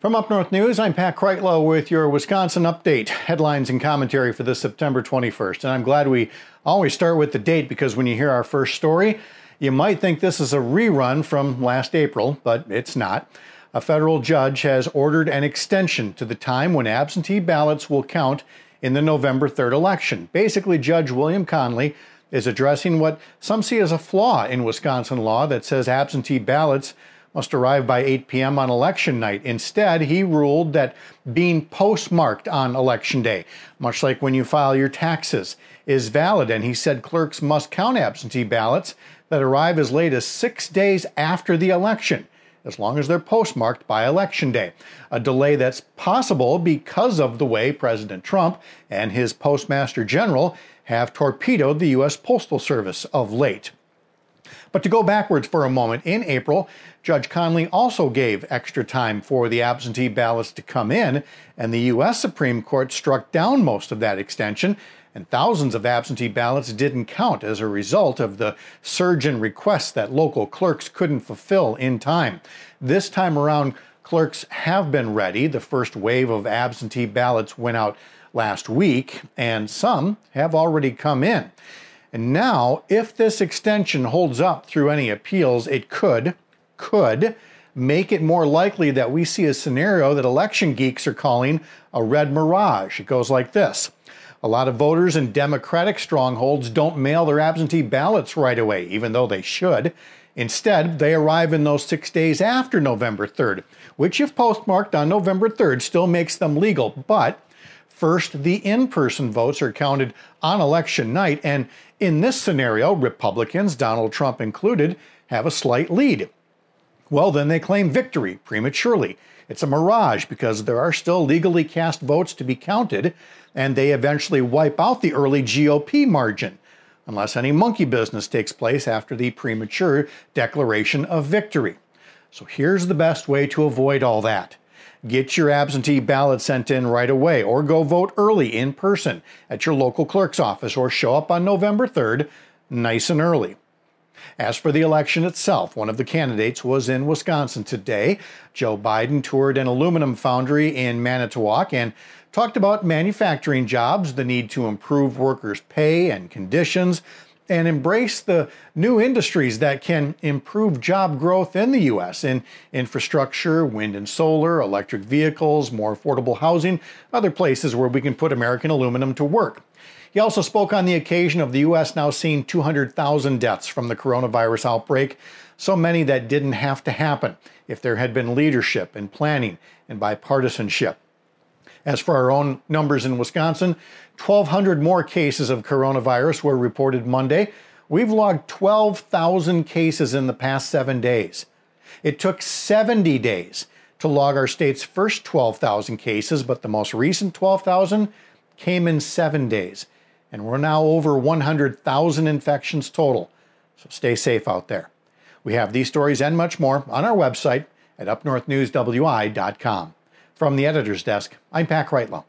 From Up North News, I'm Pat Kreitlow with your Wisconsin update, headlines and commentary for this September 21st. And I'm glad we always start with the date because when you hear our first story, you might think this is a rerun from last April, but it's not. A federal judge has ordered an extension to the time when absentee ballots will count in the November 3rd election. Basically, Judge William Conley is addressing what some see as a flaw in Wisconsin law that says absentee ballots must arrive by 8 p.m. on election night. Instead, he ruled that being postmarked on election day, much like when you file your taxes, is valid. And he said clerks must count absentee ballots that arrive as late as six days after the election, as long as they're postmarked by election day. A delay that's possible because of the way President Trump and his postmaster general have torpedoed the U.S. Postal Service of late. But to go backwards for a moment, in April, Judge Conley also gave extra time for the absentee ballots to come in, and the U.S. Supreme Court struck down most of that extension, and thousands of absentee ballots didn't count as a result of the surge in requests that local clerks couldn't fulfill in time. This time around, clerks have been ready. The first wave of absentee ballots went out last week, and some have already come in. And now, if this extension holds up through any appeals, it could, could make it more likely that we see a scenario that election geeks are calling a red mirage. It goes like this. A lot of voters in Democratic strongholds don't mail their absentee ballots right away, even though they should. Instead, they arrive in those six days after November 3rd, which, if postmarked on November 3rd, still makes them legal. But first, the in person votes are counted on election night, and in this scenario, Republicans, Donald Trump included, have a slight lead. Well, then they claim victory prematurely. It's a mirage because there are still legally cast votes to be counted, and they eventually wipe out the early GOP margin, unless any monkey business takes place after the premature declaration of victory. So here's the best way to avoid all that. Get your absentee ballot sent in right away, or go vote early in person at your local clerk's office, or show up on November 3rd nice and early. As for the election itself, one of the candidates was in Wisconsin today. Joe Biden toured an aluminum foundry in Manitowoc and talked about manufacturing jobs, the need to improve workers' pay and conditions, and embrace the new industries that can improve job growth in the U.S. in infrastructure, wind and solar, electric vehicles, more affordable housing, other places where we can put American aluminum to work. He also spoke on the occasion of the U.S. now seeing 200,000 deaths from the coronavirus outbreak, so many that didn't have to happen if there had been leadership and planning and bipartisanship. As for our own numbers in Wisconsin, 1,200 more cases of coronavirus were reported Monday. We've logged 12,000 cases in the past seven days. It took 70 days to log our state's first 12,000 cases, but the most recent 12,000 came in seven days. And we're now over 100,000 infections total. So stay safe out there. We have these stories and much more on our website at upnorthnewswi.com. From the editor's desk, I'm Pat Kreitlow.